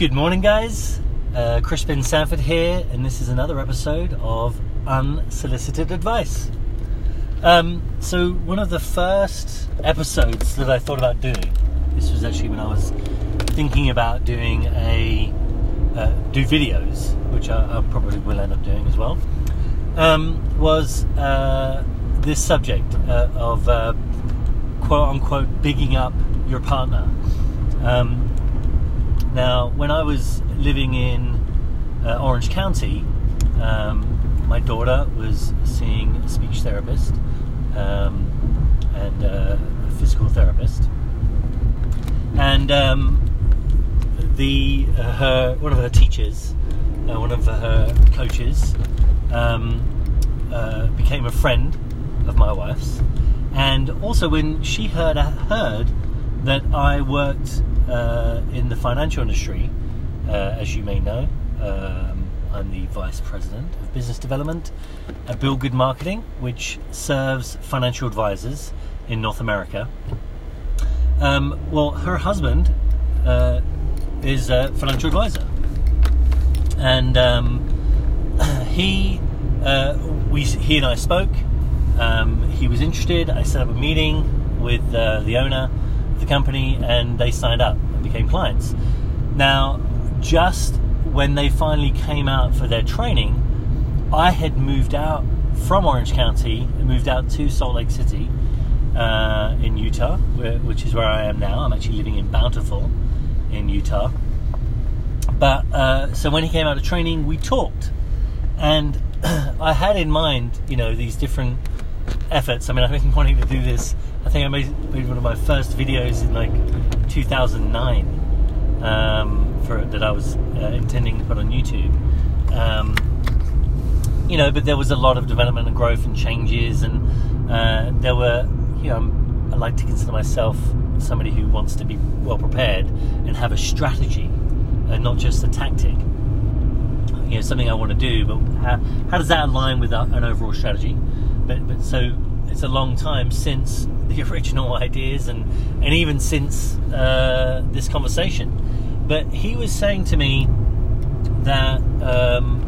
Good morning, guys. Uh, Crispin Sanford here, and this is another episode of Unsolicited Advice. Um, so, one of the first episodes that I thought about doing, this was actually when I was thinking about doing a uh, do videos, which I, I, probably will end up doing as well, um, was uh, this subject uh, of uh, quote unquote bigging up your partner. Um, now, when I was living in uh, Orange County, um, my daughter was seeing a speech therapist um, and uh, a physical therapist, and um, the uh, her one of her teachers, uh, one of her coaches, um, uh, became a friend of my wife's, and also when she heard heard that I worked uh, in the financial industry, uh, as you may know. Um, I'm the Vice President of Business Development at Build Good Marketing, which serves financial advisors in North America. Um, well, her husband uh, is a financial advisor, and um, he, uh, we, he and I spoke. Um, he was interested. I set up a meeting with uh, the owner of the company and they signed up became clients. Now, just when they finally came out for their training, I had moved out from Orange County and moved out to Salt Lake City uh, in Utah, where, which is where I am now. I'm actually living in Bountiful in Utah. But uh, so when he came out of training, we talked, and I had in mind, you know, these different efforts. I mean, I've been wanting to do this I think I made, one of my first videos in like 2009 um, for that I was uh, intending to put on YouTube. Um, you know, but there was a lot of development and growth and changes, and uh, there were, you know, I like to consider myself somebody who wants to be well prepared and have a strategy, and not just a tactic. You know, something I want to do, but how, how does that align with an overall strategy? But, but so it's a long time since the original ideas and, and even since uh, this conversation. But he was saying to me that, um,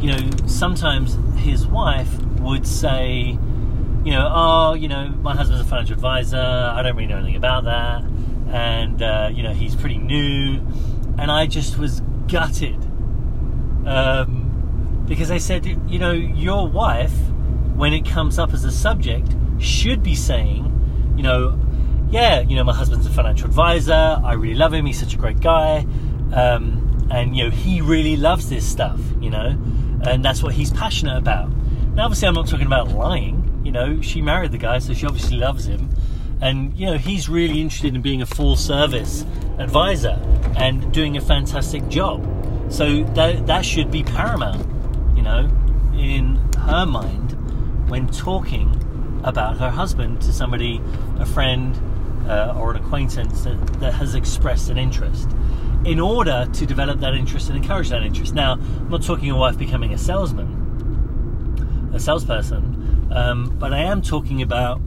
you know, sometimes his wife would say, you know, oh, you know, my husband's a financial advisor, I don't really know anything about that, and, uh, you know, he's pretty new. And I just was gutted. Um, because I said, you know, your wife, when it comes up as a subject, should be saying, you know, yeah, you know, my husband's a financial advisor. I really love him. He's such a great guy. Um, and, you know, he really loves this stuff, you know, and that's what he's passionate about. Now, obviously, I'm not talking about lying. You know, she married the guy, so she obviously loves him. And, you know, he's really interested in being a full service advisor and doing a fantastic job. So that, that should be paramount, you know, in her mind when talking about her husband to somebody, a friend uh, or an acquaintance that, that has expressed an interest in order to develop that interest and encourage that interest. Now, I'm not talking a wife becoming a salesman, a salesperson, um, but I am talking about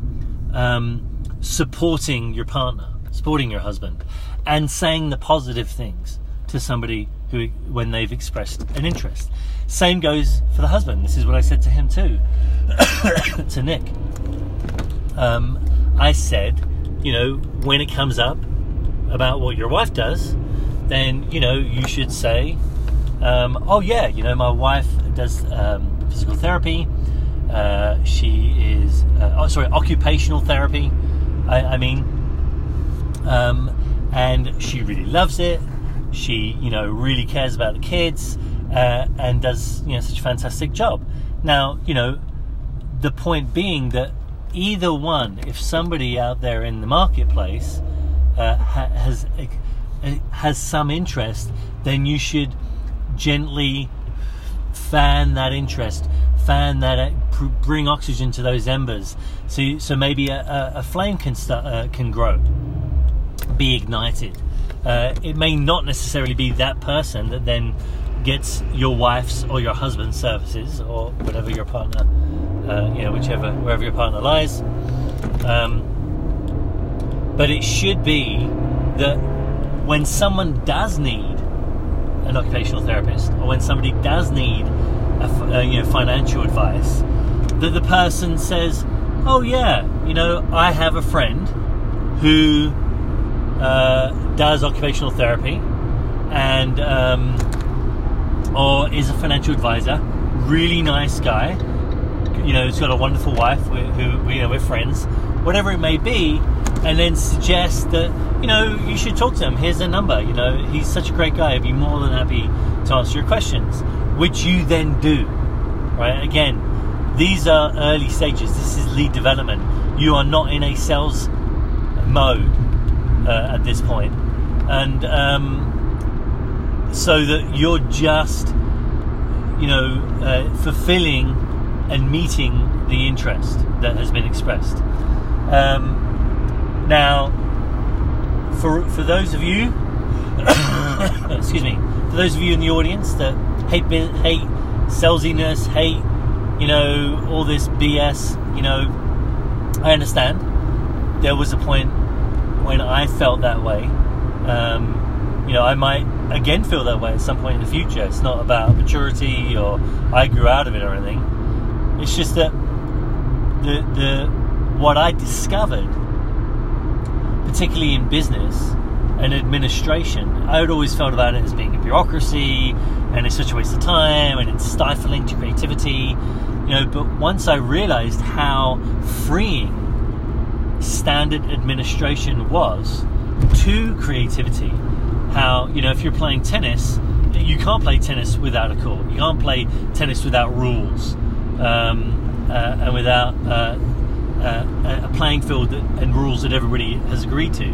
um, supporting your partner, supporting your husband, and saying the positive things to somebody who, when they've expressed an interest. Same goes for the husband. This is what I said to him too, to Nick um, I said, you know, when it comes up about what your wife does, then, you know, you should say, um, oh, yeah, you know, my wife does um, physical therapy. Uh, she is, uh, oh, sorry, occupational therapy, I, I mean. Um, and she really loves it. She, you know, really cares about the kids uh, and does, you know, such a fantastic job. Now, you know, the point being that either one, if somebody out there in the marketplace uh, has uh, has some interest, then you should gently fan that interest, fan that, uh, bring oxygen to those embers. So, so maybe a, a flame can start, uh, can grow, be ignited. Uh, it may not necessarily be that person that then gets your wife's or your husband's services or whatever your partner uh, you know, whichever, wherever your partner lies. Um, but it should be that when someone does need an occupational therapist, or when somebody does need a, uh, you know financial advice, that the person says, "Oh yeah, you know, I have a friend who uh, does occupational therapy, and um, or is a financial advisor, really nice guy. You know, he's got a wonderful wife who, who you know we're friends, whatever it may be." And then suggest that you know you should talk to him. Here's the number. You know he's such a great guy. He'd be more than happy to answer your questions, which you then do. Right again, these are early stages. This is lead development. You are not in a sales mode uh, at this point, and um, so that you're just, you know, uh, fulfilling and meeting the interest that has been expressed. Um, now, for for those of you, excuse me, for those of you in the audience that hate hate salesiness, hate you know all this BS, you know, I understand. There was a point when I felt that way. Um, you know, I might again feel that way at some point in the future. It's not about maturity or I grew out of it or anything. It's just that the the what I discovered particularly in business and administration, I had always felt about it as being a bureaucracy and it's such a waste of time and it's stifling to creativity. You know, but once I realized how freeing standard administration was to creativity, how, you know, if you're playing tennis, you can't play tennis without a court. You can't play tennis without rules um, uh, and without uh, uh, a playing field that, and rules that everybody has agreed to.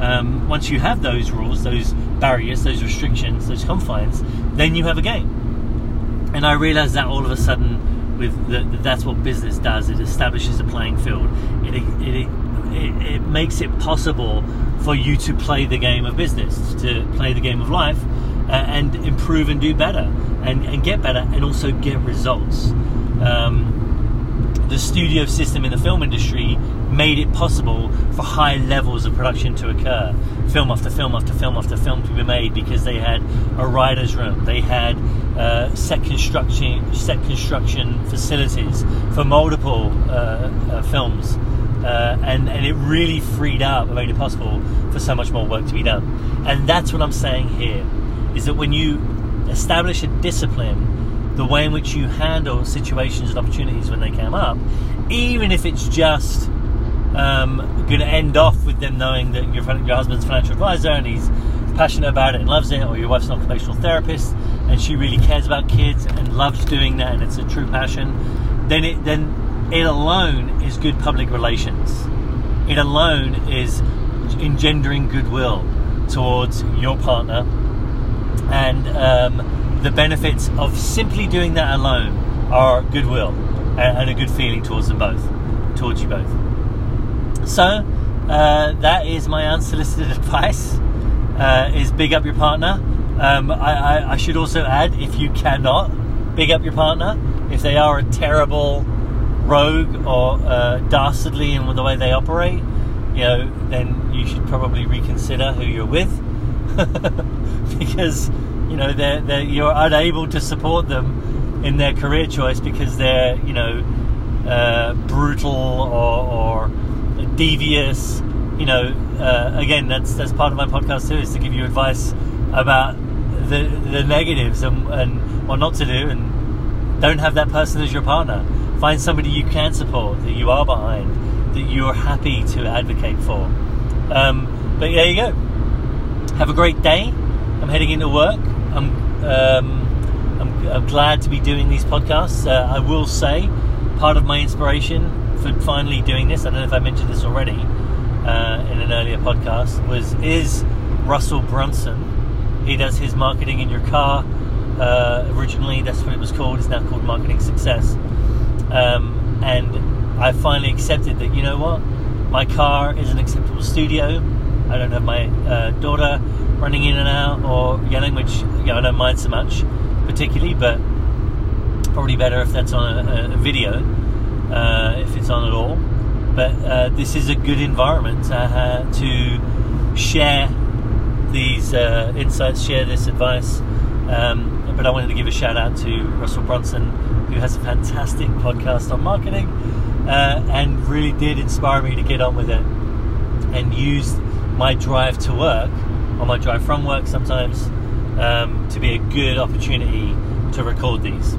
Um, once you have those rules, those barriers, those restrictions, those confines, then you have a game. And I realized that all of a sudden, with the, that's what business does. It establishes a playing field. It, it, it, it makes it possible for you to play the game of business, to play the game of life, uh, and improve and do better, and, and get better, and also get results. Um, the studio system in the film industry made it possible for high levels of production to occur. Film after film after film after film to be made because they had a writer's room, they had uh, set construction set construction facilities for multiple uh, uh, films, uh, and and it really freed up and made it possible for so much more work to be done. And that's what I'm saying here, is that when you establish a discipline the way in which you handle situations and opportunities when they come up, even if it's just um, going to end off with them knowing that your, your husband's financial advisor and he's passionate about it and loves it, or your wife's an occupational therapist and she really cares about kids and loves doing that and it's a true passion, then it then it alone is good public relations. It alone is engendering goodwill towards your partner and um, the benefits of simply doing that alone are goodwill and, a good feeling towards them both, towards you both. So uh, that is my unsolicited advice: uh, is big up your partner. Um, I, I, I, should also add, if you cannot big up your partner, if they are a terrible rogue or uh, dastardly in the way they operate, you know, then you should probably reconsider who you're with, because you know they're, they're, you're unable to support them in their career choice because they're you know uh, brutal or, or, devious you know uh, again that's that's part of my podcast too is to give you advice about the the negatives and, and what not to do and don't have that person as your partner. Find somebody you can support that you are behind that you're happy to advocate for. Um, but there you go. Have a great day. I'm heading into work. I'm, um, I'm, glad to be doing these podcasts. Uh, I will say, part of my inspiration finally doing this, I don't know if I mentioned this already uh, in an earlier podcast, was is Russell Brunson. He does his marketing in your car. Uh, originally, that's what it was called. It's now called Marketing Secrets. Um, and I finally accepted that. You know what? My car is an acceptable studio. I don't have my uh, daughter running in and out or yelling, which you know, I don't mind so much particularly, but probably better if that's on a, a video, uh, if it's on at all. But uh, this is a good environment uh, to share these uh, insights, share this advice. Um, but I wanted to give a shout out to Russell Brunson, who has a fantastic podcast on marketing uh, and really did inspire me to get on with it and used my drive to work or my drive from work sometimes um, to be a good opportunity to record these.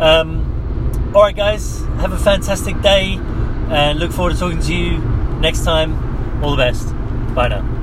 Um, all right, guys, have a fantastic day and look forward to talking to you next time. All the best. Bye now.